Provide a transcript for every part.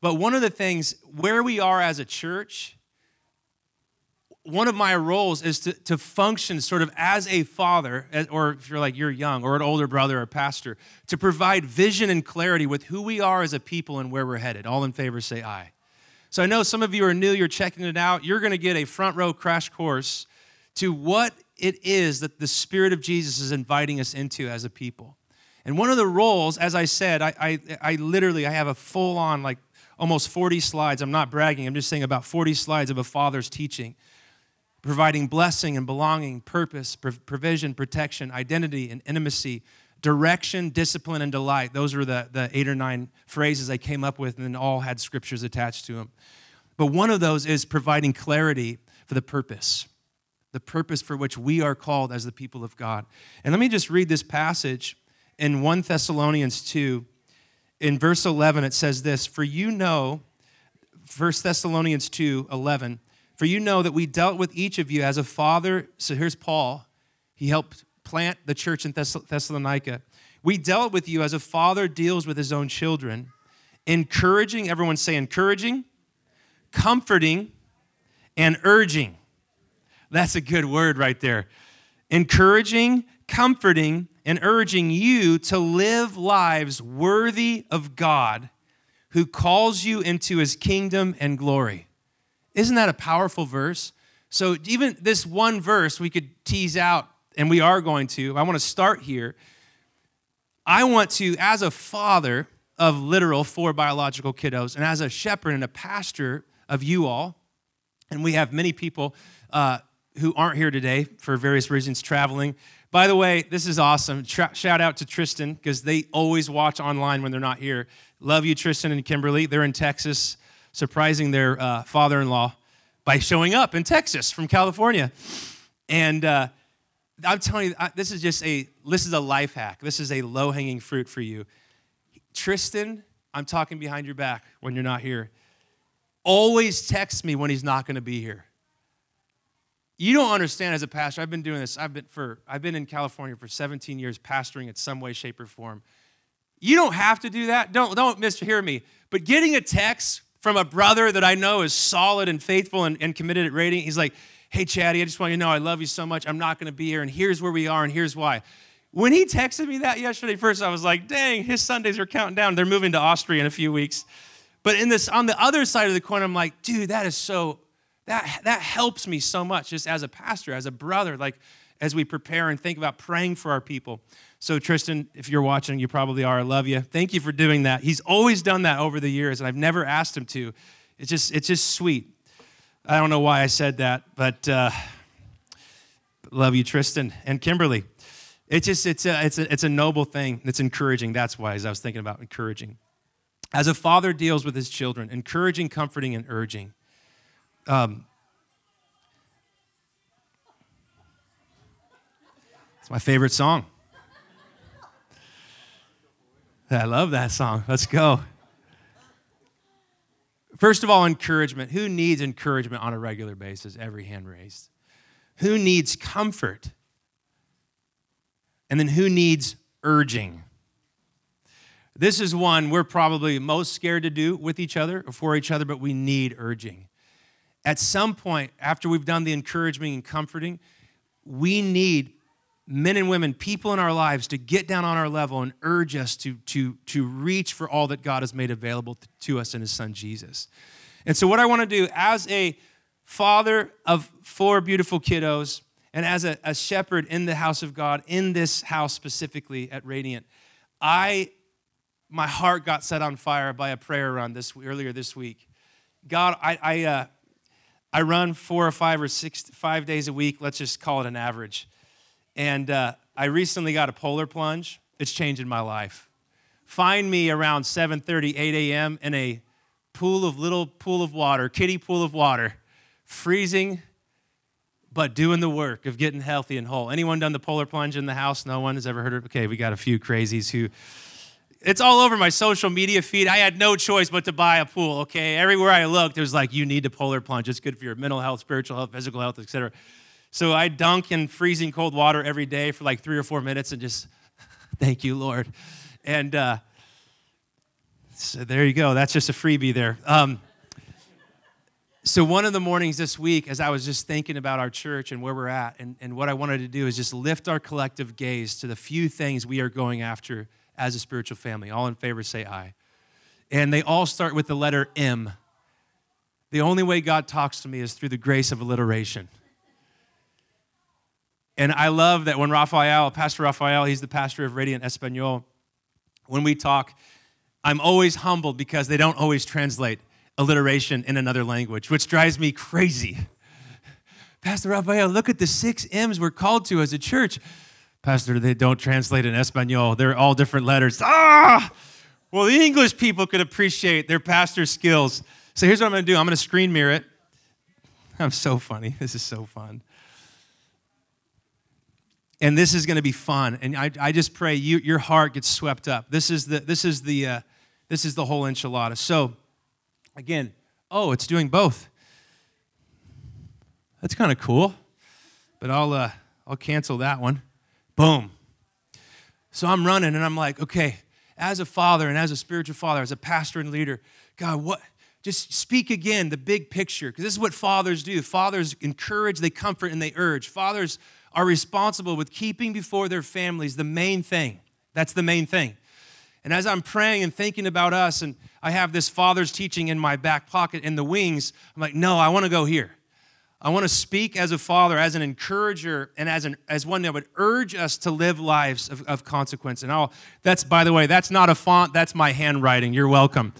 But one of the things where we are as a church, one of my roles is to, to function sort of as a father, or if you're like you're young, or an older brother or pastor, to provide vision and clarity with who we are as a people and where we're headed. All in favor say aye. So I know some of you are new, you're checking it out. You're going to get a front row crash course to what it is that the Spirit of Jesus is inviting us into as a people. And one of the roles, as I said, I, I, I literally I have a full on like almost 40 slides. I'm not bragging. I'm just saying about 40 slides of a father's teaching providing blessing and belonging, purpose, provision, protection, identity, and intimacy, direction, discipline, and delight. Those are the, the eight or nine phrases I came up with, and then all had scriptures attached to them. But one of those is providing clarity for the purpose, the purpose for which we are called as the people of God. And let me just read this passage in 1 Thessalonians 2. In verse 11, it says this For you know, 1 Thessalonians 2 11, for you know that we dealt with each of you as a father. So here's Paul. He helped plant the church in Thess- Thessalonica. We dealt with you as a father deals with his own children, encouraging, everyone say encouraging, comforting, and urging. That's a good word right there. Encouraging, comforting, and urging you to live lives worthy of God who calls you into his kingdom and glory. Isn't that a powerful verse? So, even this one verse we could tease out, and we are going to. I want to start here. I want to, as a father of literal four biological kiddos, and as a shepherd and a pastor of you all, and we have many people uh, who aren't here today for various reasons traveling. By the way, this is awesome. Shout out to Tristan because they always watch online when they're not here. Love you, Tristan and Kimberly. They're in Texas surprising their uh, father in law by showing up in Texas from California. And uh, I'm telling you, this is just a this is a life hack. This is a low hanging fruit for you. Tristan, I'm talking behind your back when you're not here. Always text me when he's not going to be here. You don't understand as a pastor. I've been doing this. I've been for I've been in California for 17 years, pastoring in some way, shape, or form. You don't have to do that. Don't don't mishear me. But getting a text from a brother that I know is solid and faithful and, and committed at Radiant. He's like, hey, Chatty, I just want you to know I love you so much. I'm not going to be here, and here's where we are, and here's why. When he texted me that yesterday, first I was like, dang, his Sundays are counting down. They're moving to Austria in a few weeks. But in this, on the other side of the coin, I'm like, dude, that is so, that, that helps me so much just as a pastor, as a brother, like as we prepare and think about praying for our people. So, Tristan, if you're watching, you probably are. I love you. Thank you for doing that. He's always done that over the years, and I've never asked him to. It's just, it's just sweet. I don't know why I said that, but uh, love you, Tristan and Kimberly. It's just, it's a, it's a, it's a noble thing. It's encouraging. That's why, as I was thinking about encouraging. As a father deals with his children, encouraging, comforting, and urging. Um, it's my favorite song. I love that song. Let's go. First of all, encouragement. Who needs encouragement on a regular basis? Every hand raised. Who needs comfort? And then who needs urging? This is one we're probably most scared to do with each other or for each other, but we need urging. At some point, after we've done the encouraging and comforting, we need men and women, people in our lives, to get down on our level and urge us to, to, to reach for all that God has made available to us in His Son Jesus. And so, what I want to do as a father of four beautiful kiddos and as a, a shepherd in the house of God, in this house specifically at Radiant, I my heart got set on fire by a prayer run this earlier this week. God, I I, uh, I run four or five or six five days a week. Let's just call it an average. And uh, I recently got a polar plunge. It's changing my life. Find me around 7:30, 8 a.m. in a pool of little pool of water, kiddie pool of water, freezing, but doing the work of getting healthy and whole. Anyone done the polar plunge in the house? No one has ever heard of it. Okay, we got a few crazies who it's all over my social media feed. I had no choice but to buy a pool, okay? Everywhere I looked, it was like, you need a polar plunge. It's good for your mental health, spiritual health, physical health, etc. So I dunk in freezing cold water every day for like three or four minutes and just, thank you, Lord. And uh, So there you go. That's just a freebie there. Um, so one of the mornings this week, as I was just thinking about our church and where we're at, and, and what I wanted to do is just lift our collective gaze to the few things we are going after as a spiritual family. All in favor, say aye. And they all start with the letter M. The only way God talks to me is through the grace of alliteration. And I love that when Raphael, Pastor Raphael, he's the pastor of Radiant Espanol, when we talk, I'm always humbled because they don't always translate alliteration in another language, which drives me crazy. Pastor Raphael, look at the six M's we're called to as a church. Pastor, they don't translate in Espanol. They're all different letters. Ah! Well, the English people could appreciate their pastor's skills. So here's what I'm going to do I'm going to screen mirror it. I'm so funny. This is so fun. And this is going to be fun. And I, I just pray you, your heart gets swept up. This is the, this is the, uh, this is the whole enchilada. So, again, oh, it's doing both. That's kind of cool. But I'll, uh, I'll cancel that one. Boom. So I'm running and I'm like, okay, as a father and as a spiritual father, as a pastor and leader, God, what? Just speak again the big picture, because this is what fathers do. Fathers encourage, they comfort, and they urge. Fathers are responsible with keeping before their families the main thing. That's the main thing. And as I'm praying and thinking about us, and I have this father's teaching in my back pocket in the wings, I'm like, no, I want to go here. I want to speak as a father, as an encourager, and as, an, as one that would urge us to live lives of, of consequence. And all that's, by the way, that's not a font, that's my handwriting. You're welcome.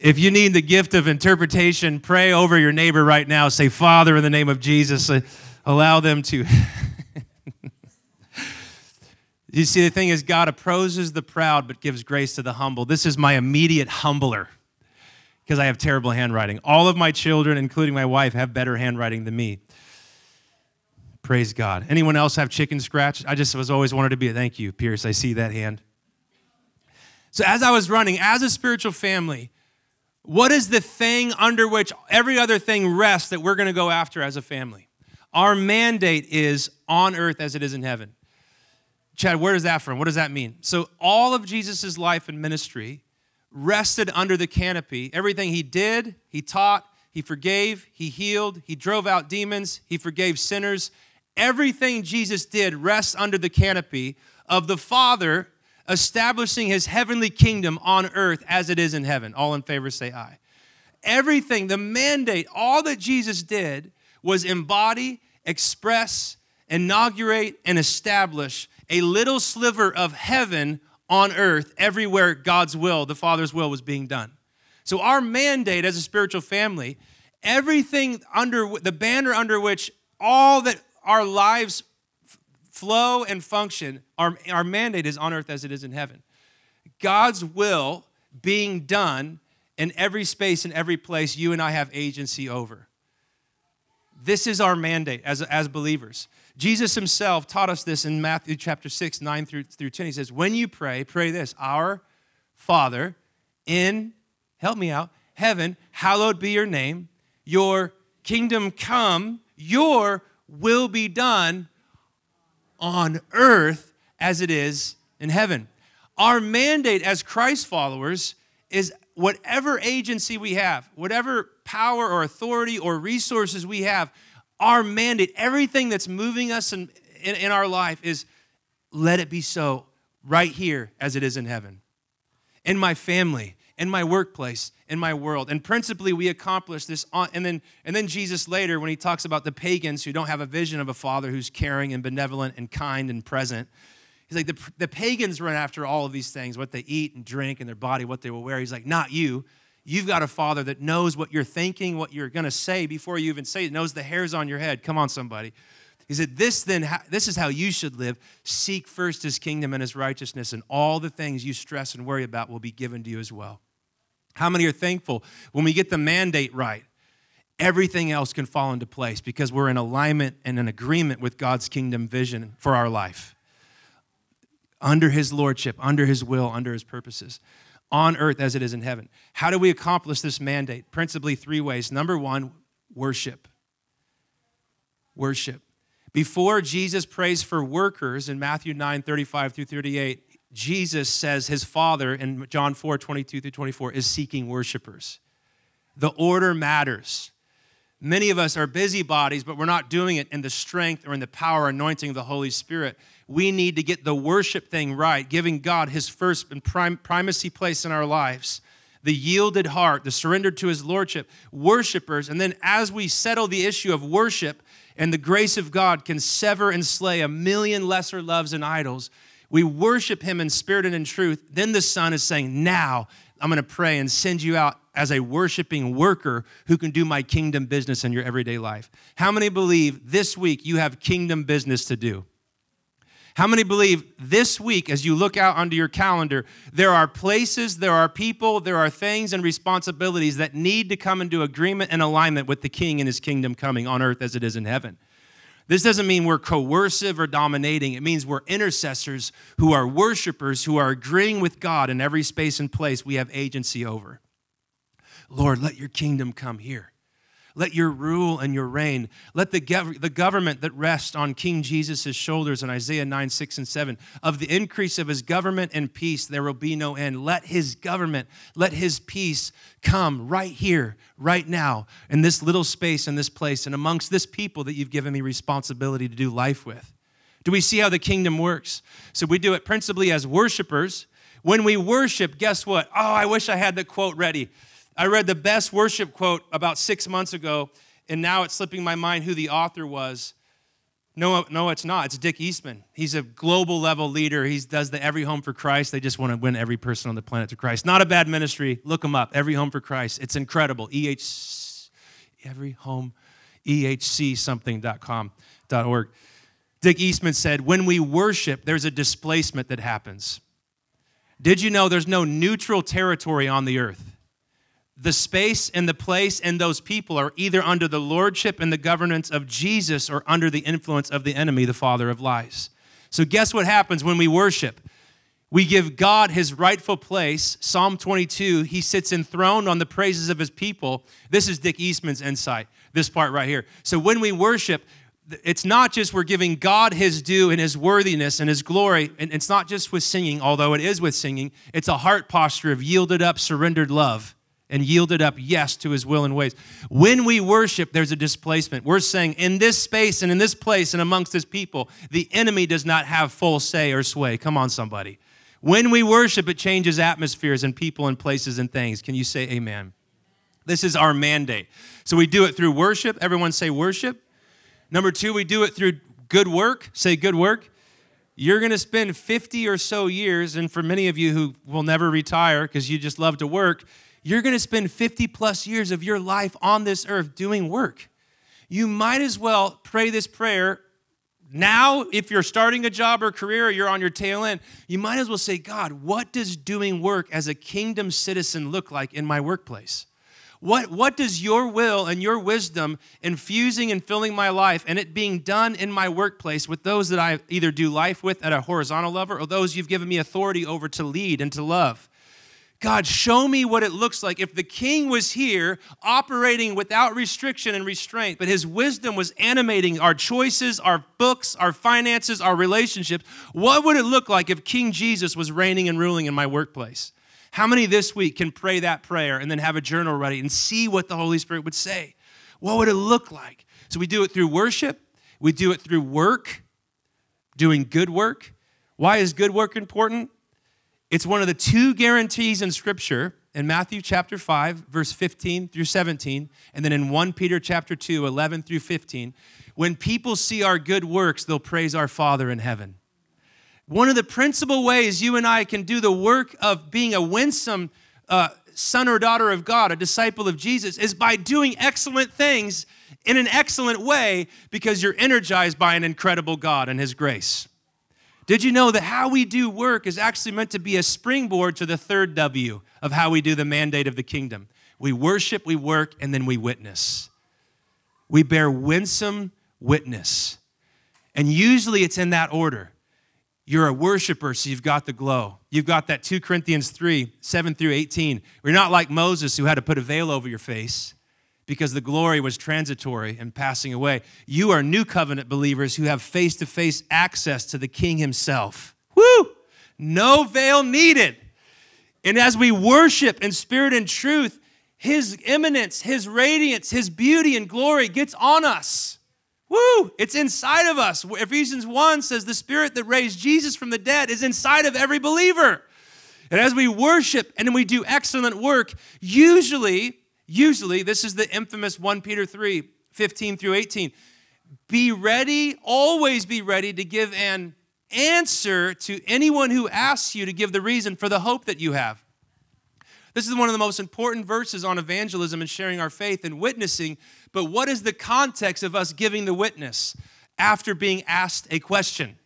If you need the gift of interpretation, pray over your neighbor right now. Say, Father, in the name of Jesus, uh, allow them to. you see, the thing is, God opposes the proud but gives grace to the humble. This is my immediate humbler because I have terrible handwriting. All of my children, including my wife, have better handwriting than me. Praise God. Anyone else have chicken scratch? I just was always wanted to be a thank you, Pierce. I see that hand. So as I was running, as a spiritual family, what is the thing under which every other thing rests that we're going to go after as a family? Our mandate is on earth as it is in heaven. Chad, where is that from? What does that mean? So all of Jesus' life and ministry rested under the canopy. Everything he did, he taught, he forgave, he healed, he drove out demons, he forgave sinners. Everything Jesus did rests under the canopy of the Father establishing his heavenly kingdom on earth as it is in heaven. All in favor say aye. Everything, the mandate, all that Jesus did was embody, express, inaugurate, and establish a little sliver of heaven on earth everywhere God's will, the Father's will, was being done. So, our mandate as a spiritual family, everything under the banner under which all that our lives flow and function, our, our mandate is on earth as it is in heaven. God's will being done in every space and every place you and I have agency over. This is our mandate as, as believers. Jesus himself taught us this in Matthew chapter 6, 9 through, through 10. He says, When you pray, pray this Our Father in, help me out, heaven, hallowed be your name, your kingdom come, your will be done on earth as it is in heaven. Our mandate as Christ followers is whatever agency we have, whatever power or authority or resources we have, our mandate, everything that's moving us in, in, in, our life is let it be so right here as it is in heaven. In my family, in my workplace, in my world. And principally we accomplish this on, and then and then Jesus later when he talks about the pagans who don't have a vision of a father who's caring and benevolent and kind and present. He's like the, the pagans run after all of these things, what they eat and drink and their body, what they will wear. He's like, not you. You've got a father that knows what you're thinking, what you're going to say before you even say it, knows the hairs on your head. Come on, somebody. He said, This then, this is how you should live. Seek first his kingdom and his righteousness, and all the things you stress and worry about will be given to you as well. How many are thankful when we get the mandate right? Everything else can fall into place because we're in alignment and in agreement with God's kingdom vision for our life. Under his lordship, under his will, under his purposes on earth as it is in heaven. How do we accomplish this mandate? Principally, three ways. Number one, worship. Worship. Before Jesus prays for workers in Matthew 9 35 through 38, Jesus says his Father in John 4 22 through 24 is seeking worshipers. The order matters. Many of us are busybodies, but we're not doing it in the strength or in the power anointing of the Holy Spirit. We need to get the worship thing right, giving God his first and prim- primacy place in our lives. The yielded heart, the surrender to his lordship, worshipers. And then as we settle the issue of worship and the grace of God can sever and slay a million lesser loves and idols, we worship him in spirit and in truth. Then the Son is saying, Now I'm going to pray and send you out as a worshiping worker who can do my kingdom business in your everyday life. How many believe this week you have kingdom business to do? How many believe this week, as you look out onto your calendar, there are places, there are people, there are things and responsibilities that need to come into agreement and alignment with the King and his kingdom coming on earth as it is in heaven? This doesn't mean we're coercive or dominating. It means we're intercessors who are worshipers who are agreeing with God in every space and place we have agency over. Lord, let your kingdom come here. Let your rule and your reign. Let the, gov- the government that rests on King Jesus' shoulders in Isaiah 9, 6, and 7. Of the increase of his government and peace, there will be no end. Let his government, let his peace come right here, right now, in this little space, in this place, and amongst this people that you've given me responsibility to do life with. Do we see how the kingdom works? So we do it principally as worshipers. When we worship, guess what? Oh, I wish I had the quote ready. I read the best worship quote about six months ago, and now it's slipping my mind who the author was. No, no, it's not. It's Dick Eastman. He's a global level leader. He does the Every Home for Christ. They just want to win every person on the planet to Christ. Not a bad ministry. Look him up. Every Home for Christ. It's incredible. EH, every home, EHC something.com, .org. Dick Eastman said, when we worship, there's a displacement that happens. Did you know there's no neutral territory on the earth? The space and the place and those people are either under the lordship and the governance of Jesus or under the influence of the enemy, the father of lies. So, guess what happens when we worship? We give God his rightful place. Psalm 22, he sits enthroned on the praises of his people. This is Dick Eastman's insight, this part right here. So, when we worship, it's not just we're giving God his due and his worthiness and his glory. And it's not just with singing, although it is with singing. It's a heart posture of yielded up, surrendered love and yielded up yes to his will and ways. When we worship, there's a displacement. We're saying, in this space and in this place and amongst this people, the enemy does not have full say or sway. Come on, somebody. When we worship, it changes atmospheres and people and places and things. Can you say amen? This is our mandate. So we do it through worship. Everyone say worship. Number two, we do it through good work. Say good work. You're going to spend 50 or so years, and for many of you who will never retire because you just love to work, you're going to spend 50 plus years of your life on this earth doing work. You might as well pray this prayer now, if you're starting a job or career or you're on your tail end, you might as well say, God, what does doing work as a kingdom citizen look like in my workplace? What, what does your will and your wisdom infusing and filling my life and it being done in my workplace with those that I either do life with at a horizontal level or those you've given me authority over to lead and to love? God, show me what it looks like if the king was here operating without restriction and restraint, but his wisdom was animating our choices, our books, our finances, our relationships. What would it look like if King Jesus was reigning and ruling in my workplace? How many this week can pray that prayer and then have a journal ready and see what the Holy Spirit would say? What would it look like? So we do it through worship, we do it through work, doing good work. Why is good work important? It's one of the two guarantees in Scripture in Matthew chapter 5, verse 15 through 17, and then in 1 Peter chapter 2, 11 through 15. When people see our good works, they'll praise our Father in heaven. One of the principal ways you and I can do the work of being a winsome uh, son or daughter of God, a disciple of Jesus, is by doing excellent things in an excellent way because you're energized by an incredible God and His grace. Did you know that how we do work is actually meant to be a springboard to the third W of how we do the mandate of the kingdom? We worship, we work, and then we witness. We bear winsome witness. And usually it's in that order. You're a worshiper, so you've got the glow. You've got that 2 Corinthians 3 7 through 18. We're not like Moses who had to put a veil over your face because the glory was transitory and passing away. You are new covenant believers who have face to face access to the King Himself. Woo! No veil needed. And as we worship in spirit and truth, his immanence, his radiance, his beauty and glory gets on us. Woo! It's inside of us. Ephesians 1 says the spirit that raised Jesus from the dead is inside of every believer. And as we worship and we do excellent work, usually, usually, this is the infamous 1 Peter 3 15 through 18. Be ready, always be ready to give an answer to anyone who asks you to give the reason for the hope that you have. This is one of the most important verses on evangelism and sharing our faith and witnessing. But what is the context of us giving the witness after being asked a question?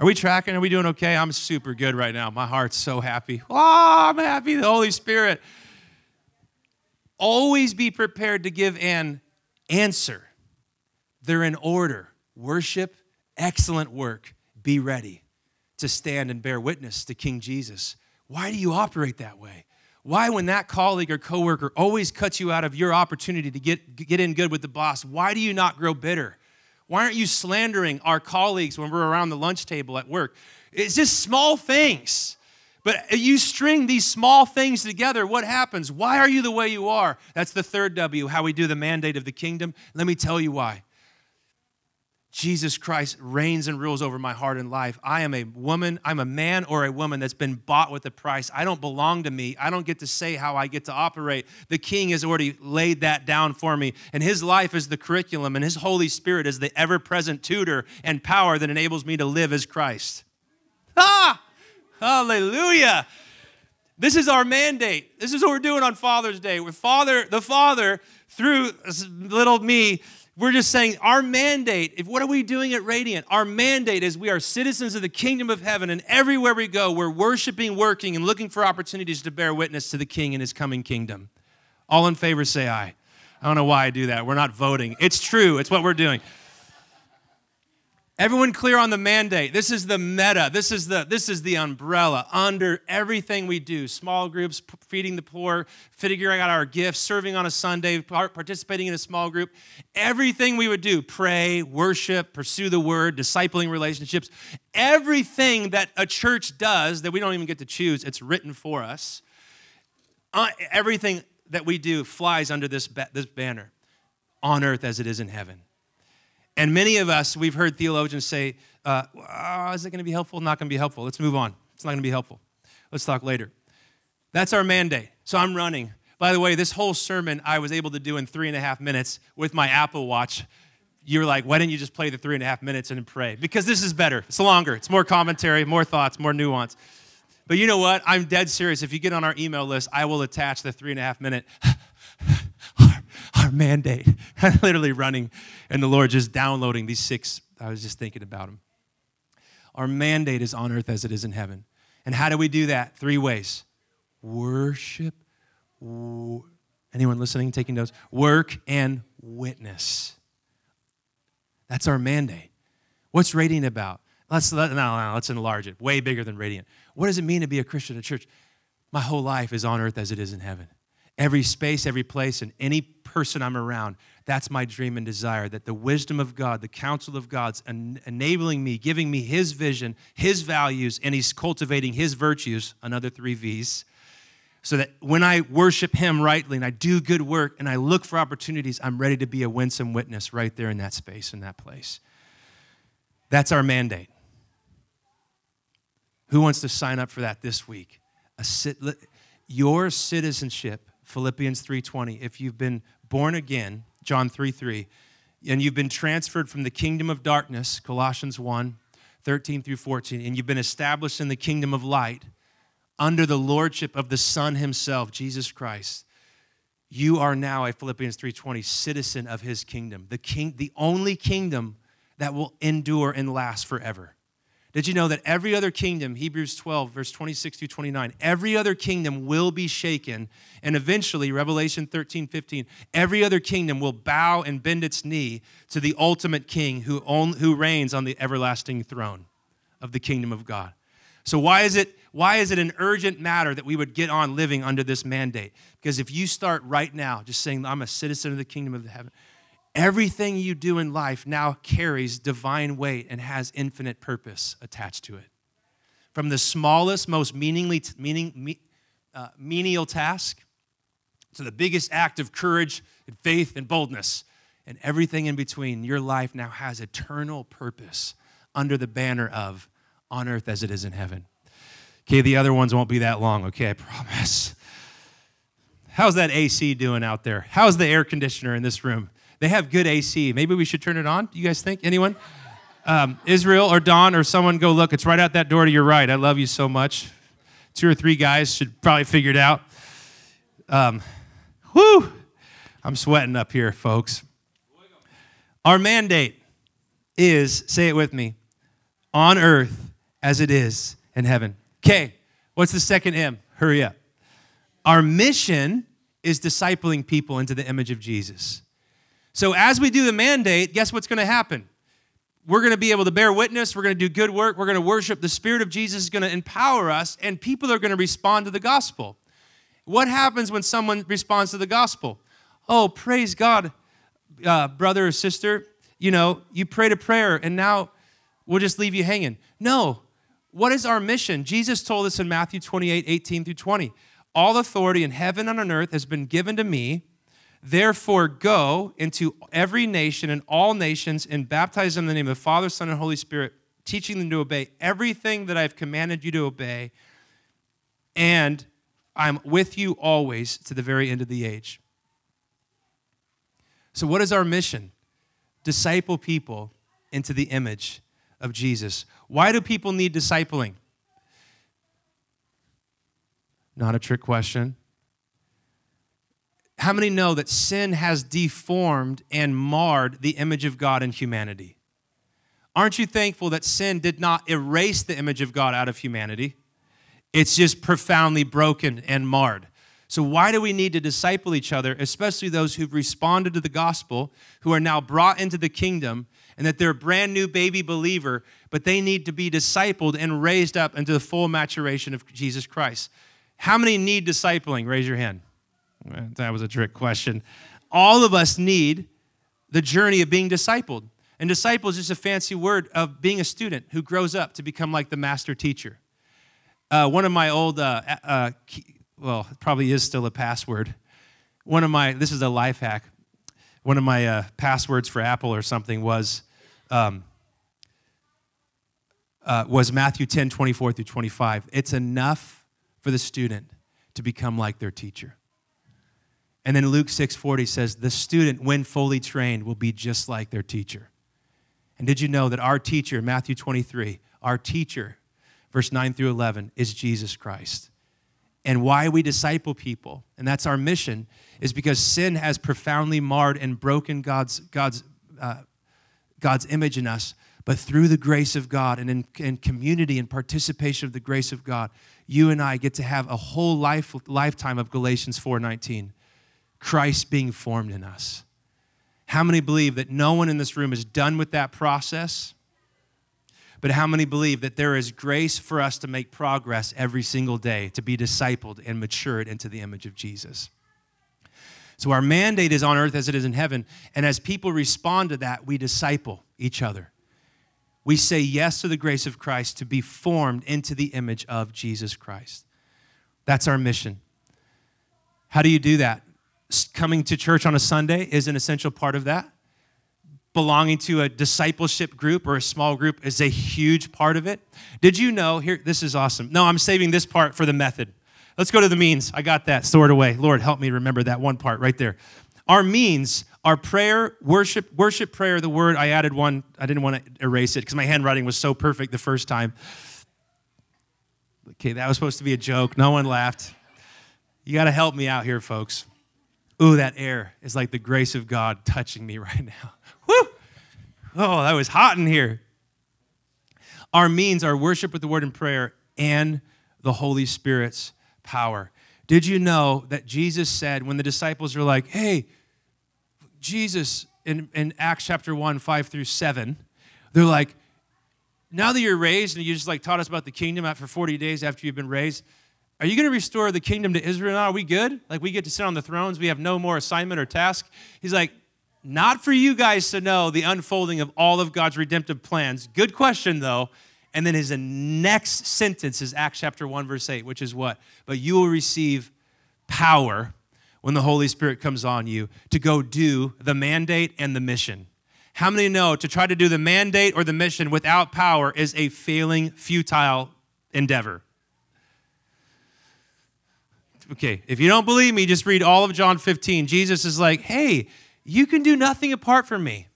Are we tracking? Are we doing okay? I'm super good right now. My heart's so happy. Oh, I'm happy. The Holy Spirit. Always be prepared to give an answer. They're in order worship, excellent work, be ready to stand and bear witness to King Jesus. Why do you operate that way? Why, when that colleague or coworker always cuts you out of your opportunity to get, get in good with the boss, why do you not grow bitter? Why aren't you slandering our colleagues when we're around the lunch table at work? It's just small things. But you string these small things together, what happens? Why are you the way you are? That's the third W, how we do the mandate of the kingdom. Let me tell you why. Jesus Christ reigns and rules over my heart and life. I am a woman, I'm a man or a woman that's been bought with a price. I don't belong to me. I don't get to say how I get to operate. The King has already laid that down for me. And His life is the curriculum, and His Holy Spirit is the ever present tutor and power that enables me to live as Christ. Ah! Hallelujah. This is our mandate. This is what we're doing on Father's Day. With Father, the Father, through little me, we're just saying our mandate, if what are we doing at Radiant? Our mandate is we are citizens of the kingdom of heaven, and everywhere we go, we're worshiping, working, and looking for opportunities to bear witness to the king and his coming kingdom. All in favor say aye. I don't know why I do that. We're not voting. It's true, it's what we're doing. Everyone clear on the mandate. This is the meta. This is the this is the umbrella under everything we do. Small groups, feeding the poor, figuring out our gifts, serving on a Sunday, participating in a small group. Everything we would do, pray, worship, pursue the word, discipling relationships. Everything that a church does that we don't even get to choose, it's written for us. Uh, everything that we do flies under this, ba- this banner on earth as it is in heaven. And many of us, we've heard theologians say, uh, oh, is it going to be helpful? Not going to be helpful. Let's move on. It's not going to be helpful. Let's talk later. That's our mandate. So I'm running. By the way, this whole sermon I was able to do in three and a half minutes with my Apple Watch. You're like, why didn't you just play the three and a half minutes and pray? Because this is better. It's longer. It's more commentary, more thoughts, more nuance. But you know what? I'm dead serious. If you get on our email list, I will attach the three and a half minute our mandate. I'm literally running, and the Lord just downloading these six. I was just thinking about them. Our mandate is on earth as it is in heaven. And how do we do that? Three ways worship. Anyone listening, taking notes? Work and witness. That's our mandate. What's Radiant about? Let's, let, no, no, let's enlarge it. Way bigger than Radiant. What does it mean to be a Christian at church? My whole life is on earth as it is in heaven. Every space, every place, and any person I'm around. That's my dream and desire that the wisdom of God, the counsel of God's en- enabling me, giving me His vision, His values, and He's cultivating His virtues, another three V's, so that when I worship Him rightly and I do good work and I look for opportunities, I'm ready to be a winsome witness right there in that space, in that place. That's our mandate. Who wants to sign up for that this week? Sit, your citizenship Philippians 3:20. If you've been born again, John 3 3, and you've been transferred from the kingdom of darkness, Colossians 1, 13 through 14, and you've been established in the kingdom of light under the lordship of the Son himself, Jesus Christ. You are now a Philippians 3:20 citizen of his kingdom, the king the only kingdom that will endure and last forever. Did you know that every other kingdom, Hebrews 12, verse 26 through 29, every other kingdom will be shaken. And eventually, Revelation 13, 15, every other kingdom will bow and bend its knee to the ultimate king who, who reigns on the everlasting throne of the kingdom of God. So, why is, it, why is it an urgent matter that we would get on living under this mandate? Because if you start right now just saying, I'm a citizen of the kingdom of heaven, Everything you do in life now carries divine weight and has infinite purpose attached to it. From the smallest, most meaningly, meaning, uh, menial task to the biggest act of courage and faith and boldness and everything in between, your life now has eternal purpose under the banner of on earth as it is in heaven. Okay, the other ones won't be that long, okay, I promise. How's that AC doing out there? How's the air conditioner in this room? They have good AC. Maybe we should turn it on. Do you guys think? Anyone? Um, Israel or Don or someone go look. It's right out that door to your right. I love you so much. Two or three guys should probably figure it out. Um, whew. I'm sweating up here, folks. Our mandate is, say it with me, on earth as it is in heaven. Okay, what's the second M? Hurry up. Our mission is discipling people into the image of Jesus. So as we do the mandate, guess what's going to happen? We're going to be able to bear witness. We're going to do good work. We're going to worship. The Spirit of Jesus is going to empower us, and people are going to respond to the gospel. What happens when someone responds to the gospel? Oh, praise God, uh, brother or sister. You know, you prayed a prayer, and now we'll just leave you hanging. No. What is our mission? Jesus told us in Matthew 28 18 through 20. All authority in heaven and on earth has been given to me. Therefore, go into every nation and all nations and baptize them in the name of the Father, Son, and Holy Spirit, teaching them to obey everything that I've commanded you to obey. And I'm with you always to the very end of the age. So, what is our mission? Disciple people into the image of Jesus. Why do people need discipling? Not a trick question. How many know that sin has deformed and marred the image of God in humanity? Aren't you thankful that sin did not erase the image of God out of humanity? It's just profoundly broken and marred. So, why do we need to disciple each other, especially those who've responded to the gospel, who are now brought into the kingdom, and that they're a brand new baby believer, but they need to be discipled and raised up into the full maturation of Jesus Christ? How many need discipling? Raise your hand. That was a trick question. All of us need the journey of being discipled. And disciple is just a fancy word of being a student who grows up to become like the master teacher. Uh, one of my old, uh, uh, well, probably is still a password. One of my, this is a life hack. One of my uh, passwords for Apple or something was, um, uh, was Matthew 10, 24 through 25. It's enough for the student to become like their teacher. And then Luke 6:40 says the student when fully trained will be just like their teacher. And did you know that our teacher Matthew 23, our teacher verse 9 through 11 is Jesus Christ. And why we disciple people, and that's our mission, is because sin has profoundly marred and broken God's, God's, uh, God's image in us. But through the grace of God and in, in community and participation of the grace of God, you and I get to have a whole life, lifetime of Galatians 4:19. Christ being formed in us. How many believe that no one in this room is done with that process? But how many believe that there is grace for us to make progress every single day, to be discipled and matured into the image of Jesus? So, our mandate is on earth as it is in heaven. And as people respond to that, we disciple each other we say yes to the grace of Christ to be formed into the image of Jesus Christ. That's our mission. How do you do that? Coming to church on a Sunday is an essential part of that. Belonging to a discipleship group or a small group is a huge part of it. Did you know? Here, this is awesome. No, I'm saving this part for the method. Let's go to the means. I got that stored away. Lord, help me remember that one part right there. Our means our prayer, worship, worship prayer, the word, I added one. I didn't want to erase it because my handwriting was so perfect the first time. Okay, that was supposed to be a joke. No one laughed. You got to help me out here, folks. Ooh, that air is like the grace of God touching me right now. Woo! Oh, that was hot in here. Our means are worship with the word and prayer and the Holy Spirit's power. Did you know that Jesus said when the disciples were like, hey, Jesus in, in Acts chapter 1, 5 through 7, they're like, now that you're raised and you just like taught us about the kingdom after 40 days after you've been raised, are you going to restore the kingdom to Israel now? Are we good? Like we get to sit on the thrones, we have no more assignment or task. He's like, Not for you guys to know the unfolding of all of God's redemptive plans. Good question, though. And then his next sentence is Acts chapter 1, verse 8, which is what? But you will receive power when the Holy Spirit comes on you to go do the mandate and the mission. How many know to try to do the mandate or the mission without power is a failing, futile endeavor? Okay, if you don't believe me, just read all of John 15. Jesus is like, hey, you can do nothing apart from me.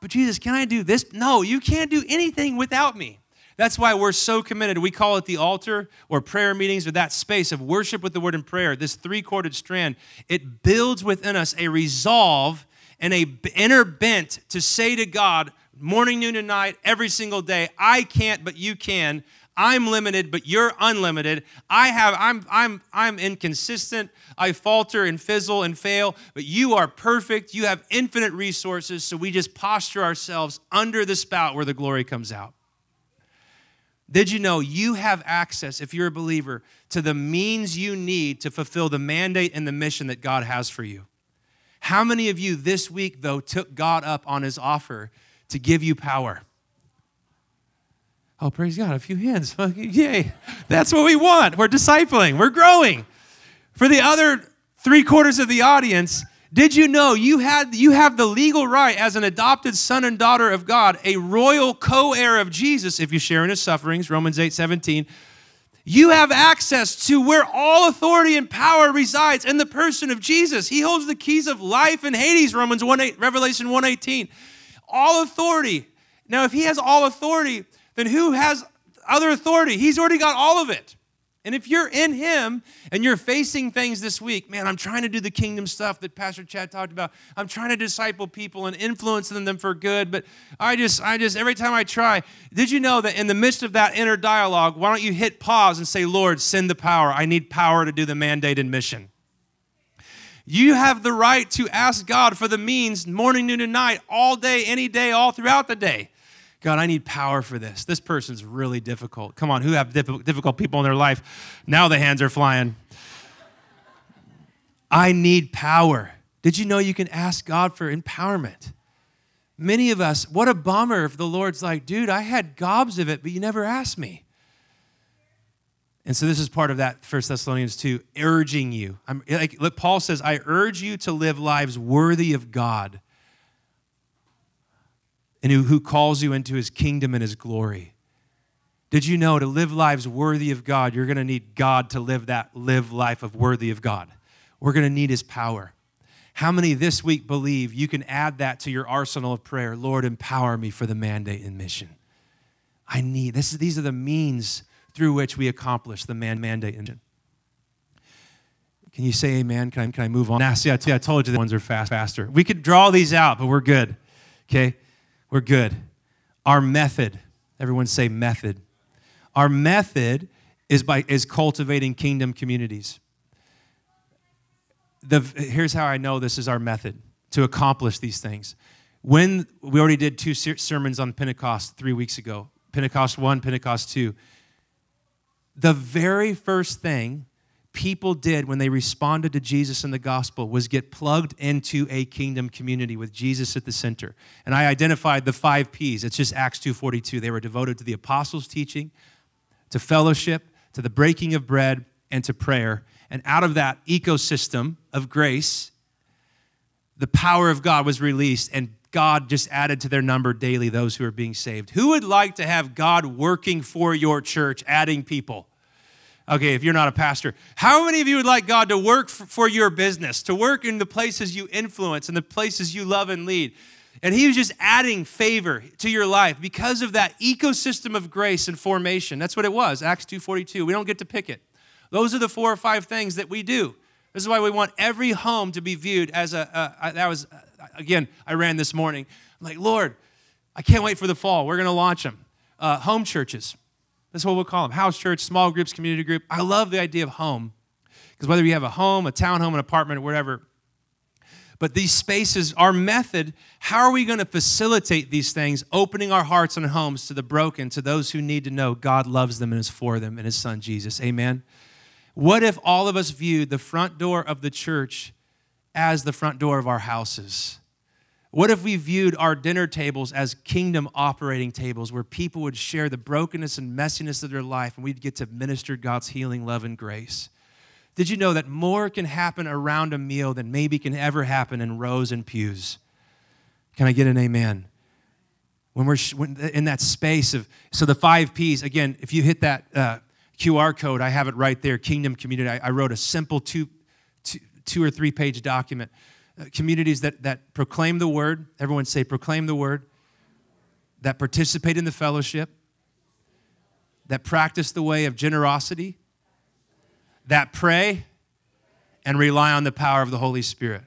But Jesus, can I do this? No, you can't do anything without me. That's why we're so committed. We call it the altar or prayer meetings or that space of worship with the word and prayer, this three corded strand. It builds within us a resolve and a inner bent to say to God, morning, noon, and night, every single day, I can't, but you can. I'm limited, but you're unlimited. I have, I'm, I'm, I'm inconsistent. I falter and fizzle and fail, but you are perfect. You have infinite resources. So we just posture ourselves under the spout where the glory comes out. Did you know you have access, if you're a believer, to the means you need to fulfill the mandate and the mission that God has for you? How many of you this week, though, took God up on his offer to give you power? Oh, praise God, a few hands. Yay. That's what we want. We're discipling, we're growing. For the other three quarters of the audience, did you know you, had, you have the legal right as an adopted son and daughter of God, a royal co heir of Jesus, if you share in his sufferings, Romans 8 17. You have access to where all authority and power resides in the person of Jesus. He holds the keys of life and Hades, Romans 1 8, Revelation 118. All authority. Now, if he has all authority, then who has other authority? He's already got all of it. And if you're in Him and you're facing things this week, man, I'm trying to do the kingdom stuff that Pastor Chad talked about. I'm trying to disciple people and influence them for good, but I just, I just, every time I try, did you know that in the midst of that inner dialogue, why don't you hit pause and say, Lord, send the power. I need power to do the mandate and mission. You have the right to ask God for the means morning, noon, and night, all day, any day, all throughout the day. God, I need power for this. This person's really difficult. Come on, who have difficult people in their life? Now the hands are flying. I need power. Did you know you can ask God for empowerment? Many of us, what a bummer if the Lord's like, dude, I had gobs of it, but you never asked me. And so this is part of that First Thessalonians 2, urging you. I'm like look, Paul says, I urge you to live lives worthy of God and who, who calls you into his kingdom and his glory. Did you know to live lives worthy of God, you're going to need God to live that live life of worthy of God. We're going to need his power. How many this week believe you can add that to your arsenal of prayer? Lord, empower me for the mandate and mission. I need this. These are the means through which we accomplish the man mandate and mission. Can you say amen? Can I, can I move on? Now, see, told you the ones are fast, faster. We could draw these out, but we're good. Okay? We're good. Our method, everyone say method. Our method is by is cultivating kingdom communities. The, here's how I know this is our method to accomplish these things. When we already did two sermons on Pentecost three weeks ago, Pentecost 1, Pentecost 2. The very first thing people did when they responded to Jesus in the gospel was get plugged into a kingdom community with Jesus at the center. And I identified the 5 Ps. It's just Acts 2:42. They were devoted to the apostles' teaching, to fellowship, to the breaking of bread, and to prayer. And out of that ecosystem of grace, the power of God was released and God just added to their number daily those who are being saved. Who would like to have God working for your church, adding people? Okay, if you're not a pastor, how many of you would like God to work for your business, to work in the places you influence and the places you love and lead? And he was just adding favor to your life because of that ecosystem of grace and formation. That's what it was, Acts 2:42. We don't get to pick it. Those are the four or five things that we do. This is why we want every home to be viewed as a, a, a that was again, I ran this morning. I'm like, Lord, I can't wait for the fall. We're going to launch them. Uh, home churches. That's what we'll call them house church, small groups, community group. I love the idea of home because whether you have a home, a townhome, an apartment, or whatever, but these spaces, our method, how are we going to facilitate these things, opening our hearts and homes to the broken, to those who need to know God loves them and is for them and his son Jesus? Amen. What if all of us viewed the front door of the church as the front door of our houses? What if we viewed our dinner tables as kingdom operating tables where people would share the brokenness and messiness of their life and we'd get to minister God's healing, love, and grace? Did you know that more can happen around a meal than maybe can ever happen in rows and pews? Can I get an amen? When we're in that space of, so the five P's, again, if you hit that uh, QR code, I have it right there, Kingdom Community. I, I wrote a simple two, two, two or three page document. Uh, communities that, that proclaim the word, everyone say, proclaim the word, that participate in the fellowship, that practice the way of generosity, that pray, and rely on the power of the Holy Spirit.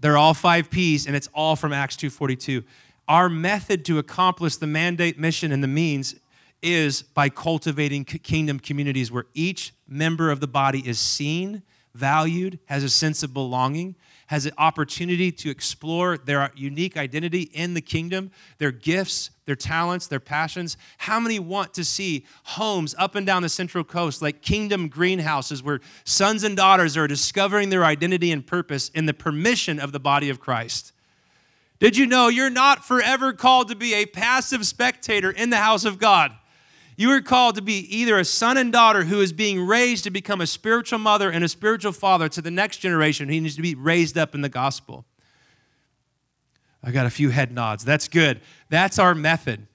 They're all five P's, and it's all from Acts 2.42. Our method to accomplish the mandate, mission, and the means is by cultivating kingdom communities where each member of the body is seen, valued, has a sense of belonging, has an opportunity to explore their unique identity in the kingdom, their gifts, their talents, their passions. How many want to see homes up and down the Central Coast like kingdom greenhouses where sons and daughters are discovering their identity and purpose in the permission of the body of Christ? Did you know you're not forever called to be a passive spectator in the house of God? You are called to be either a son and daughter who is being raised to become a spiritual mother and a spiritual father to the next generation. He needs to be raised up in the gospel. I got a few head nods. That's good. That's our method,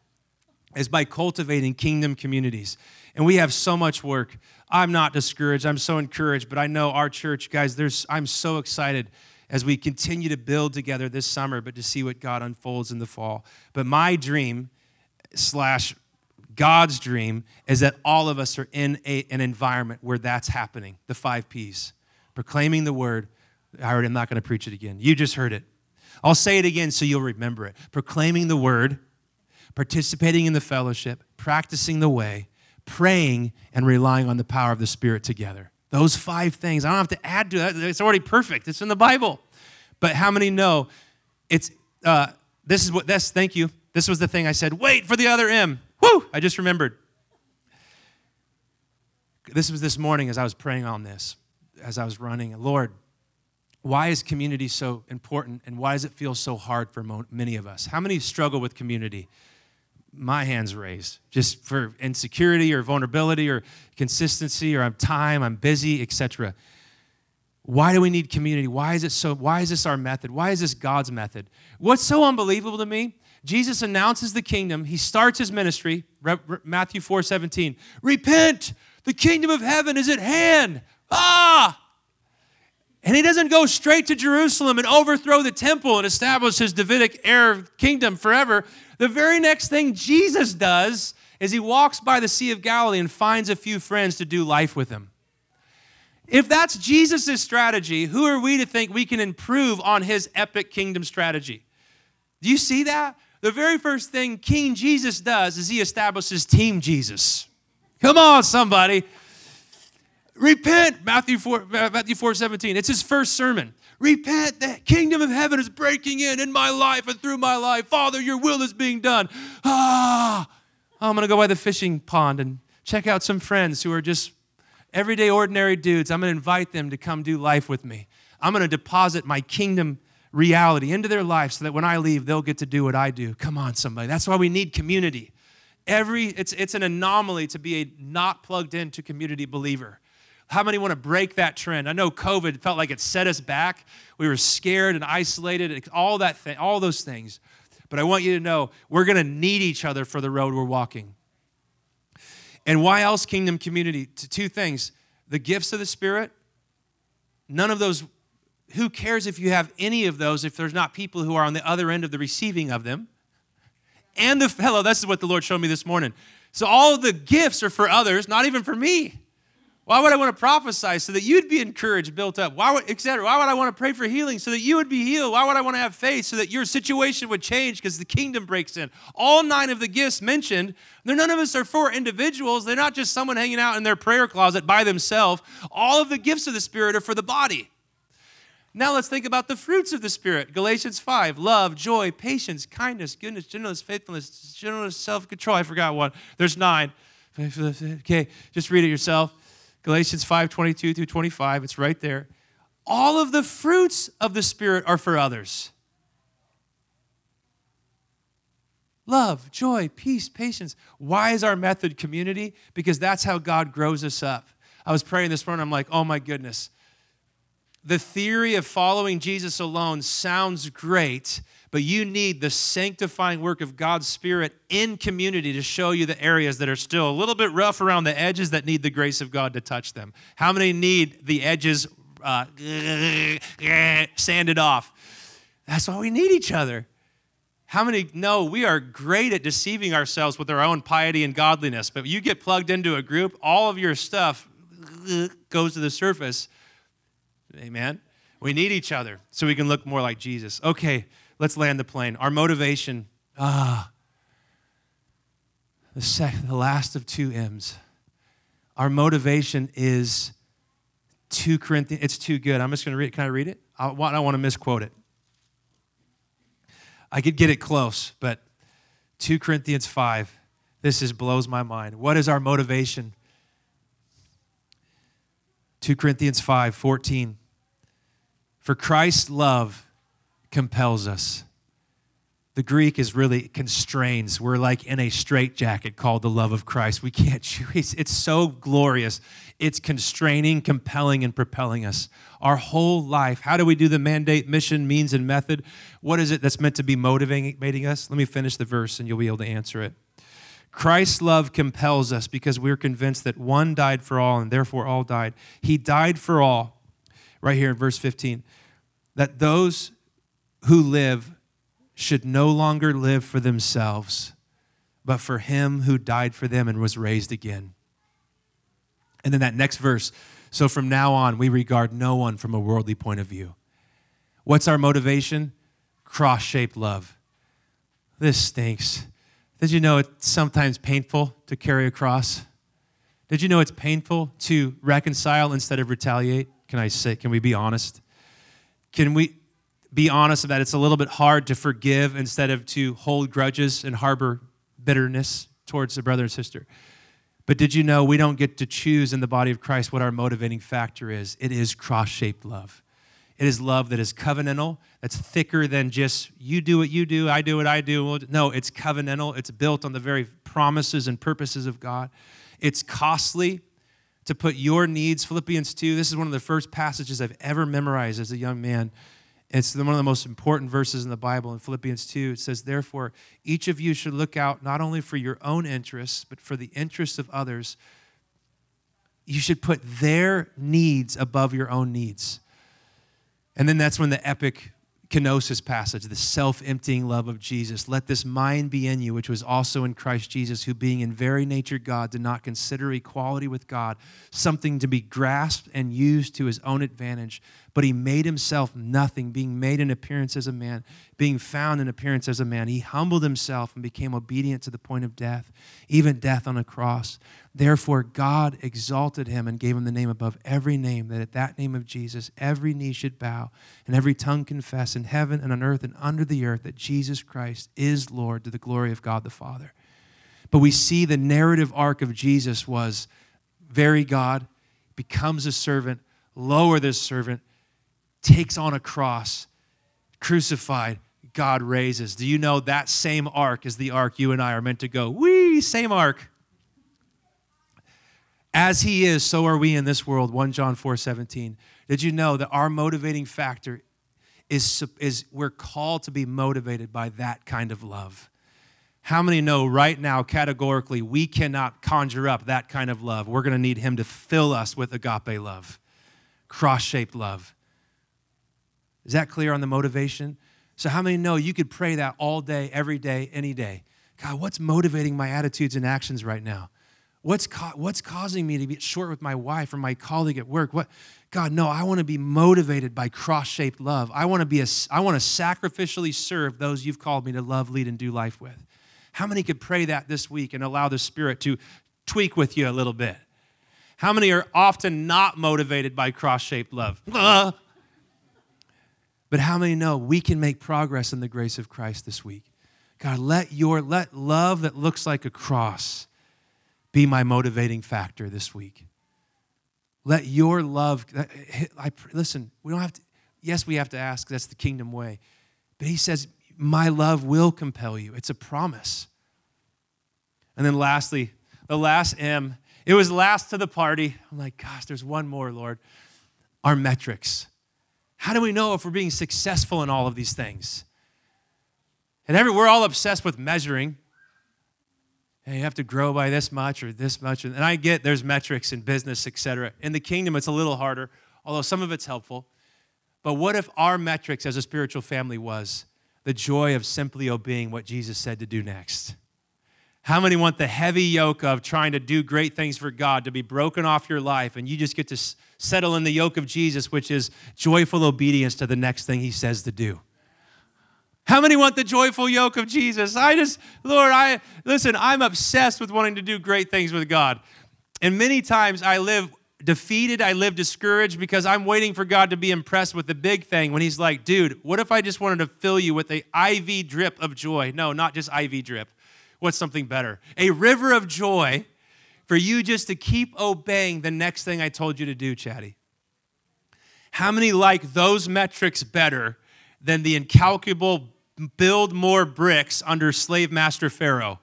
is by cultivating kingdom communities. And we have so much work. I'm not discouraged. I'm so encouraged, but I know our church, guys, there's I'm so excited as we continue to build together this summer, but to see what God unfolds in the fall. But my dream slash God's dream is that all of us are in a, an environment where that's happening. The five P's proclaiming the word. I already, I'm not going to preach it again. You just heard it. I'll say it again so you'll remember it. Proclaiming the word, participating in the fellowship, practicing the way, praying, and relying on the power of the Spirit together. Those five things. I don't have to add to that. It's already perfect. It's in the Bible. But how many know it's uh, this is what this thank you. This was the thing I said, wait for the other M. Woo! I just remembered. This was this morning as I was praying on this, as I was running. Lord, why is community so important and why does it feel so hard for many of us? How many struggle with community? My hands raised, just for insecurity or vulnerability or consistency or I'm time, I'm busy, etc. Why do we need community? Why is it so? Why is this our method? Why is this God's method? What's so unbelievable to me Jesus announces the kingdom. He starts his ministry, Matthew 4 17. Repent, the kingdom of heaven is at hand. Ah! And he doesn't go straight to Jerusalem and overthrow the temple and establish his Davidic heir kingdom forever. The very next thing Jesus does is he walks by the Sea of Galilee and finds a few friends to do life with him. If that's Jesus' strategy, who are we to think we can improve on his epic kingdom strategy? Do you see that? The very first thing King Jesus does is he establishes Team Jesus. Come on, somebody. Repent, Matthew 4, Matthew 4 17. It's his first sermon. Repent, the kingdom of heaven is breaking in in my life and through my life. Father, your will is being done. Ah, I'm going to go by the fishing pond and check out some friends who are just everyday, ordinary dudes. I'm going to invite them to come do life with me. I'm going to deposit my kingdom reality into their life so that when I leave, they'll get to do what I do. Come on, somebody. That's why we need community. Every it's it's an anomaly to be a not plugged into community believer. How many want to break that trend? I know COVID felt like it set us back. We were scared and isolated, all that thing, all those things. But I want you to know we're going to need each other for the road we're walking. And why else kingdom community? Two things. The gifts of the Spirit, none of those who cares if you have any of those if there's not people who are on the other end of the receiving of them? And the fellow, this is what the Lord showed me this morning. So all the gifts are for others, not even for me. Why would I want to prophesy so that you'd be encouraged, built up? Why would, etc. Why would I want to pray for healing so that you would be healed? Why would I want to have faith so that your situation would change because the kingdom breaks in? All nine of the gifts mentioned, they're none of us are for individuals. They're not just someone hanging out in their prayer closet by themselves. All of the gifts of the Spirit are for the body. Now let's think about the fruits of the Spirit. Galatians 5 love, joy, patience, kindness, goodness, gentleness, faithfulness, gentleness, self control. I forgot one. There's nine. Okay, just read it yourself. Galatians 5 22 through 25. It's right there. all of the fruits of the Spirit are for others. Love, joy, peace, patience. Why is our method community? Because that's how God grows us up. I was praying this morning, I'm like, oh my goodness. The theory of following Jesus alone sounds great, but you need the sanctifying work of God's Spirit in community to show you the areas that are still a little bit rough around the edges that need the grace of God to touch them. How many need the edges uh, sanded off? That's why we need each other. How many know we are great at deceiving ourselves with our own piety and godliness, but you get plugged into a group, all of your stuff goes to the surface. Amen. We need each other so we can look more like Jesus. Okay, let's land the plane. Our motivation, ah, the, sec- the last of two M's. Our motivation is 2 Corinthians. It's too good. I'm just going to read it. Can I read it? I, I don't want to misquote it. I could get it close, but 2 Corinthians 5, this is blows my mind. What is our motivation? 2 Corinthians 5, 14. For Christ's love compels us. The Greek is really constrains. We're like in a straitjacket called the love of Christ. We can't choose. It's so glorious. It's constraining, compelling, and propelling us. Our whole life. How do we do the mandate, mission, means, and method? What is it that's meant to be motivating us? Let me finish the verse and you'll be able to answer it. Christ's love compels us because we're convinced that one died for all and therefore all died. He died for all, right here in verse 15, that those who live should no longer live for themselves, but for him who died for them and was raised again. And then that next verse so from now on, we regard no one from a worldly point of view. What's our motivation? Cross shaped love. This stinks. Did you know it's sometimes painful to carry a cross? Did you know it's painful to reconcile instead of retaliate? Can I say, can we be honest? Can we be honest that it's a little bit hard to forgive instead of to hold grudges and harbor bitterness towards a brother and sister. But did you know we don't get to choose in the body of Christ what our motivating factor is? It is cross shaped love. It is love that is covenantal, that's thicker than just you do what you do, I do what I do. No, it's covenantal. It's built on the very promises and purposes of God. It's costly to put your needs, Philippians 2. This is one of the first passages I've ever memorized as a young man. It's one of the most important verses in the Bible in Philippians 2. It says, Therefore, each of you should look out not only for your own interests, but for the interests of others. You should put their needs above your own needs. And then that's when the epic kenosis passage, the self emptying love of Jesus. Let this mind be in you, which was also in Christ Jesus, who being in very nature God, did not consider equality with God something to be grasped and used to his own advantage, but he made himself nothing, being made in appearance as a man, being found in appearance as a man. He humbled himself and became obedient to the point of death, even death on a cross. Therefore, God exalted him and gave him the name above every name, that at that name of Jesus, every knee should bow and every tongue confess in heaven and on earth and under the earth that Jesus Christ is Lord to the glory of God the Father. But we see the narrative arc of Jesus was very God, becomes a servant, lower this servant, takes on a cross, crucified, God raises. Do you know that same arc is the arc you and I are meant to go? Wee, same arc. As he is, so are we in this world. 1 John 4 17. Did you know that our motivating factor is, is we're called to be motivated by that kind of love? How many know right now, categorically, we cannot conjure up that kind of love? We're going to need him to fill us with agape love, cross shaped love. Is that clear on the motivation? So, how many know you could pray that all day, every day, any day? God, what's motivating my attitudes and actions right now? What's, what's causing me to be short with my wife or my colleague at work? What, God, no, I want to be motivated by cross-shaped love. I want to be a, I want to sacrificially serve those you've called me to love, lead, and do life with. How many could pray that this week and allow the Spirit to tweak with you a little bit? How many are often not motivated by cross-shaped love? But how many know we can make progress in the grace of Christ this week? God, let your let love that looks like a cross be my motivating factor this week. Let your love, I, listen, we don't have to, yes, we have to ask, that's the kingdom way. But he says, My love will compel you. It's a promise. And then lastly, the last M, it was last to the party. I'm like, gosh, there's one more, Lord. Our metrics. How do we know if we're being successful in all of these things? And every, we're all obsessed with measuring. Hey, you have to grow by this much or this much. And I get there's metrics in business, etc. In the kingdom, it's a little harder, although some of it's helpful. But what if our metrics as a spiritual family was the joy of simply obeying what Jesus said to do next? How many want the heavy yoke of trying to do great things for God to be broken off your life and you just get to settle in the yoke of Jesus, which is joyful obedience to the next thing he says to do? How many want the joyful yoke of Jesus? I just, Lord, I listen, I'm obsessed with wanting to do great things with God. And many times I live defeated, I live discouraged because I'm waiting for God to be impressed with the big thing when He's like, dude, what if I just wanted to fill you with a IV drip of joy? No, not just IV drip. What's something better? A river of joy for you just to keep obeying the next thing I told you to do, Chatty. How many like those metrics better than the incalculable build more bricks under slave master Pharaoh?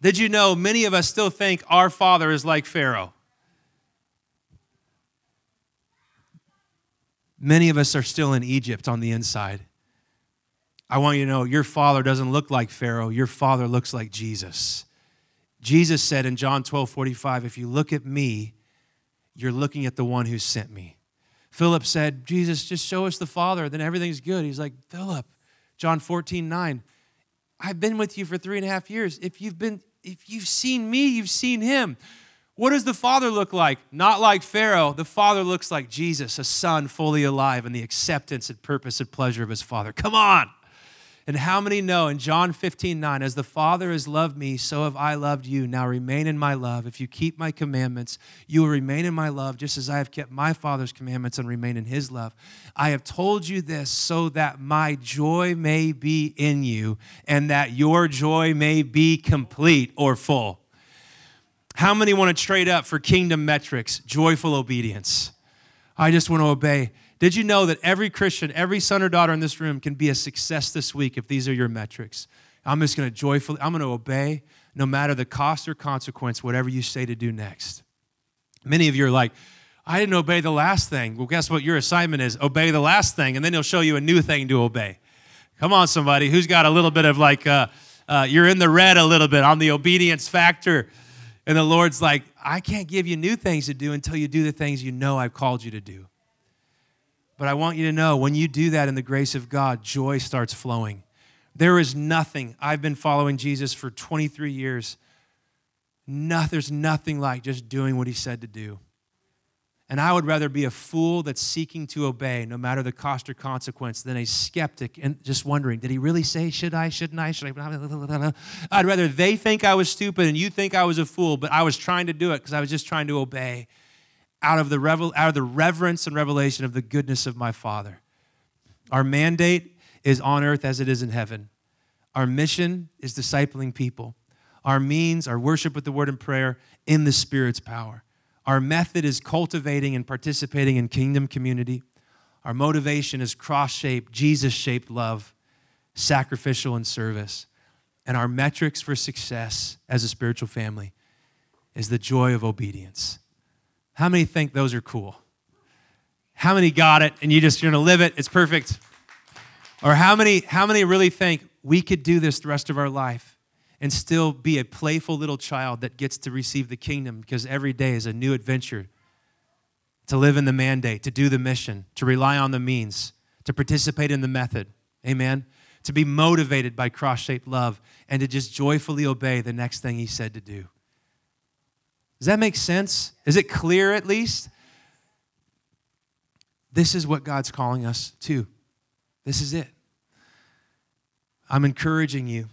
Did you know many of us still think our father is like Pharaoh? Many of us are still in Egypt on the inside. I want you to know your father doesn't look like Pharaoh, your father looks like Jesus. Jesus said in John 12 45, if you look at me, you're looking at the one who sent me. Philip said, Jesus, just show us the Father, then everything's good. He's like, Philip, John 14 9, I've been with you for three and a half years. If you've been, if you've seen me, you've seen him. What does the Father look like? Not like Pharaoh. The Father looks like Jesus, a son fully alive in the acceptance and purpose and pleasure of his Father. Come on. And how many know in John 15, 9, as the Father has loved me, so have I loved you. Now remain in my love. If you keep my commandments, you will remain in my love, just as I have kept my Father's commandments and remain in his love. I have told you this so that my joy may be in you and that your joy may be complete or full. How many want to trade up for kingdom metrics, joyful obedience? I just want to obey. Did you know that every Christian, every son or daughter in this room can be a success this week if these are your metrics? I'm just going to joyfully, I'm going to obey no matter the cost or consequence, whatever you say to do next. Many of you are like, I didn't obey the last thing. Well, guess what your assignment is? Obey the last thing, and then he'll show you a new thing to obey. Come on, somebody who's got a little bit of like, uh, uh, you're in the red a little bit on the obedience factor. And the Lord's like, I can't give you new things to do until you do the things you know I've called you to do. But I want you to know when you do that in the grace of God, joy starts flowing. There is nothing, I've been following Jesus for 23 years. No, there's nothing like just doing what he said to do. And I would rather be a fool that's seeking to obey, no matter the cost or consequence, than a skeptic and just wondering, did he really say, should I, shouldn't I, should I? I'd rather they think I was stupid and you think I was a fool, but I was trying to do it because I was just trying to obey out of the revel- out of the reverence and revelation of the goodness of my Father. Our mandate is on earth as it is in heaven. Our mission is discipling people. Our means are worship with the word and prayer in the Spirit's power. Our method is cultivating and participating in kingdom community. Our motivation is cross shaped, Jesus shaped love, sacrificial and service. And our metrics for success as a spiritual family is the joy of obedience. How many think those are cool? How many got it and you just you're gonna live it? It's perfect. Or how many how many really think we could do this the rest of our life and still be a playful little child that gets to receive the kingdom because every day is a new adventure to live in the mandate, to do the mission, to rely on the means, to participate in the method. Amen. To be motivated by cross shaped love and to just joyfully obey the next thing he said to do. Does that make sense? Is it clear at least? This is what God's calling us to. This is it. I'm encouraging you.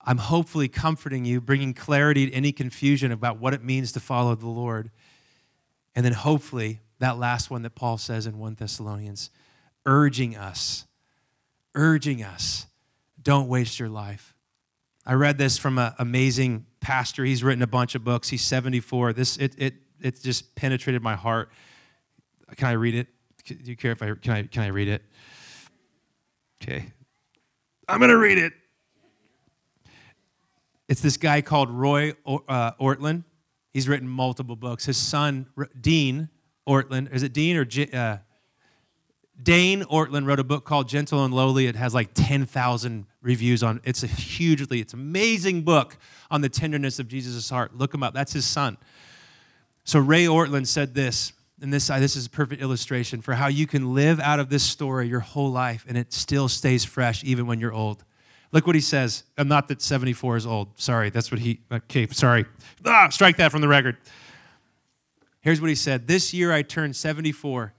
I'm hopefully comforting you, bringing clarity to any confusion about what it means to follow the Lord. And then hopefully, that last one that Paul says in 1 Thessalonians, urging us, urging us, don't waste your life. I read this from an amazing pastor. He's written a bunch of books. He's 74. This it it it just penetrated my heart. Can I read it? Do you care if I can I can I read it? Okay. I'm to read it. It's this guy called Roy Ortlund. He's written multiple books. His son Dean Ortlund, is it Dean or uh, Dane Ortlund wrote a book called Gentle and Lowly. It has like 10,000 reviews on it's a hugely it's amazing book on the tenderness of jesus' heart. Look him up. That's his son. So ray ortlund said this and this, this is a perfect illustration for how you can live out of this story your whole life and it still stays fresh even when you're old. Look what he says. I'm not that 74 is old. Sorry that's what he okay sorry. Ah, strike that from the record. Here's what he said. This year i turned 74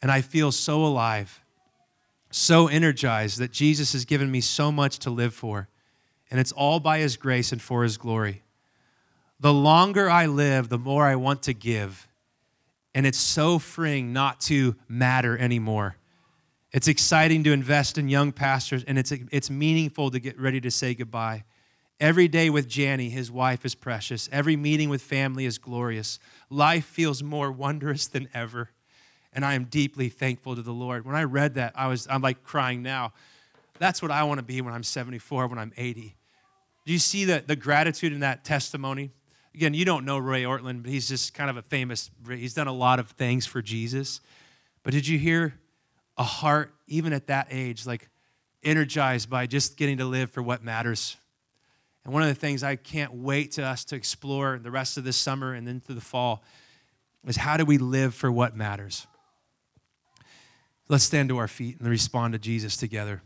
and i feel so alive so energized that Jesus has given me so much to live for, and it's all by His grace and for His glory. The longer I live, the more I want to give, and it's so freeing not to matter anymore. It's exciting to invest in young pastors, and it's, it's meaningful to get ready to say goodbye. Every day with Jani, his wife, is precious. Every meeting with family is glorious. Life feels more wondrous than ever and I am deeply thankful to the Lord. When I read that, I was I'm like crying now. That's what I want to be when I'm 74, when I'm 80. Do you see the, the gratitude in that testimony? Again, you don't know Roy Ortlund, but he's just kind of a famous, he's done a lot of things for Jesus. But did you hear a heart, even at that age, like energized by just getting to live for what matters? And one of the things I can't wait to us to explore the rest of this summer and then through the fall is how do we live for what matters? Let's stand to our feet and respond to Jesus together.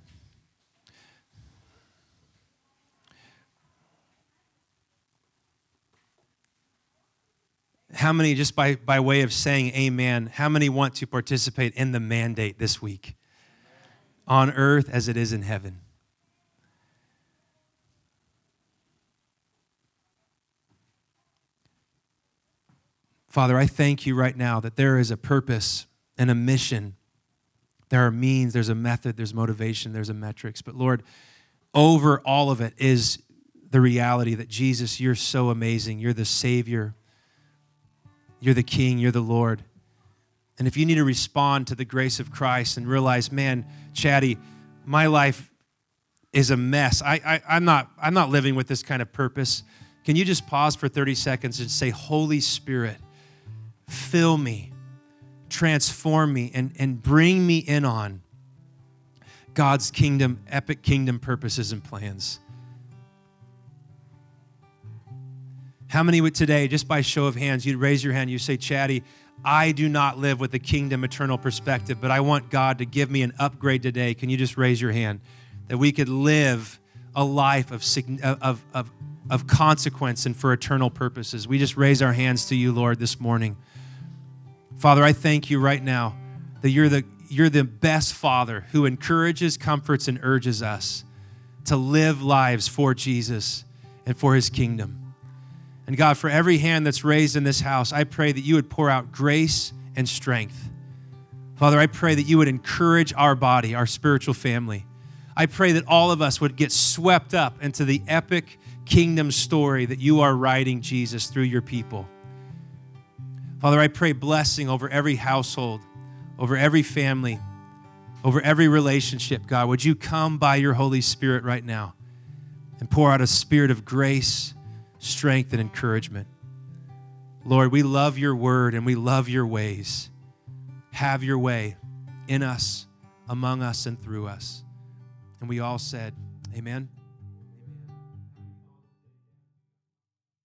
How many, just by, by way of saying amen, how many want to participate in the mandate this week? On earth as it is in heaven. Father, I thank you right now that there is a purpose and a mission there are means, there's a method, there's motivation, there's a metrics. But Lord, over all of it is the reality that Jesus, you're so amazing. You're the Savior, you're the King, you're the Lord. And if you need to respond to the grace of Christ and realize, man, Chatty, my life is a mess. I, I, I'm, not, I'm not living with this kind of purpose. Can you just pause for 30 seconds and say, Holy Spirit, fill me transform me and, and bring me in on God's kingdom, epic kingdom purposes and plans. How many would today, just by show of hands, you'd raise your hand, you say, Chatty, I do not live with a kingdom eternal perspective, but I want God to give me an upgrade today. Can you just raise your hand? That we could live a life of, of, of, of consequence and for eternal purposes. We just raise our hands to you, Lord, this morning. Father, I thank you right now that you're the, you're the best Father who encourages, comforts, and urges us to live lives for Jesus and for his kingdom. And God, for every hand that's raised in this house, I pray that you would pour out grace and strength. Father, I pray that you would encourage our body, our spiritual family. I pray that all of us would get swept up into the epic kingdom story that you are writing, Jesus, through your people. Father, I pray blessing over every household, over every family, over every relationship, God. Would you come by your Holy Spirit right now and pour out a spirit of grace, strength, and encouragement? Lord, we love your word and we love your ways. Have your way in us, among us, and through us. And we all said, Amen.